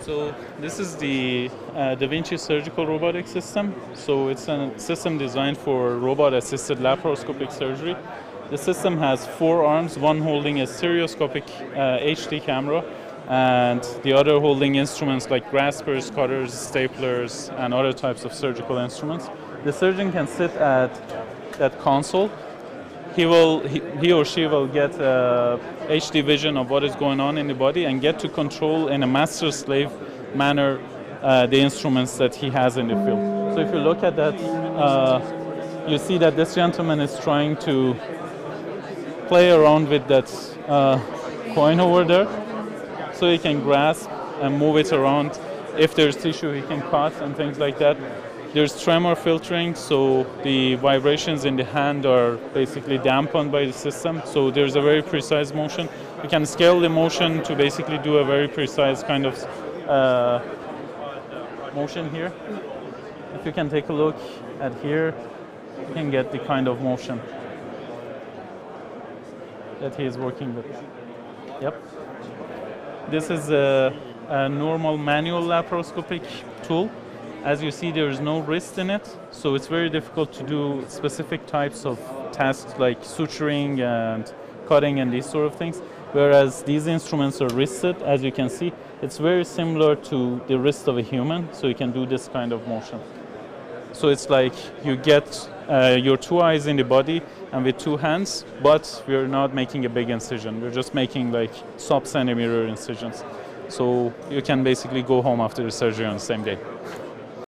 So this is the uh, Da Vinci surgical robotic system. So it's a system designed for robot-assisted laparoscopic surgery. The system has four arms, one holding a stereoscopic uh, HD camera and the other holding instruments like graspers, cutters, staplers, and other types of surgical instruments. The surgeon can sit at that console. He will, he, he or she will get a HD vision of what is going on in the body and get to control in a master-slave manner uh, the instruments that he has in the field. So if you look at that, uh, you see that this gentleman is trying to play around with that uh, coin over there so he can grasp and move it around. If there's tissue, he can cut and things like that. There's tremor filtering, so the vibrations in the hand are basically dampened by the system. So there's a very precise motion. You can scale the motion to basically do a very precise kind of uh, motion here. If you can take a look at here, you can get the kind of motion that he is working with. Yep. This is a, a normal manual laparoscopic tool. As you see, there is no wrist in it, so it's very difficult to do specific types of tasks like suturing and cutting and these sort of things. Whereas these instruments are wristed, as you can see, it's very similar to the wrist of a human, so you can do this kind of motion. So it's like you get uh, your two eyes in the body and with two hands, but we're not making a big incision. We're just making like sub centimeter incisions. So you can basically go home after the surgery on the same day.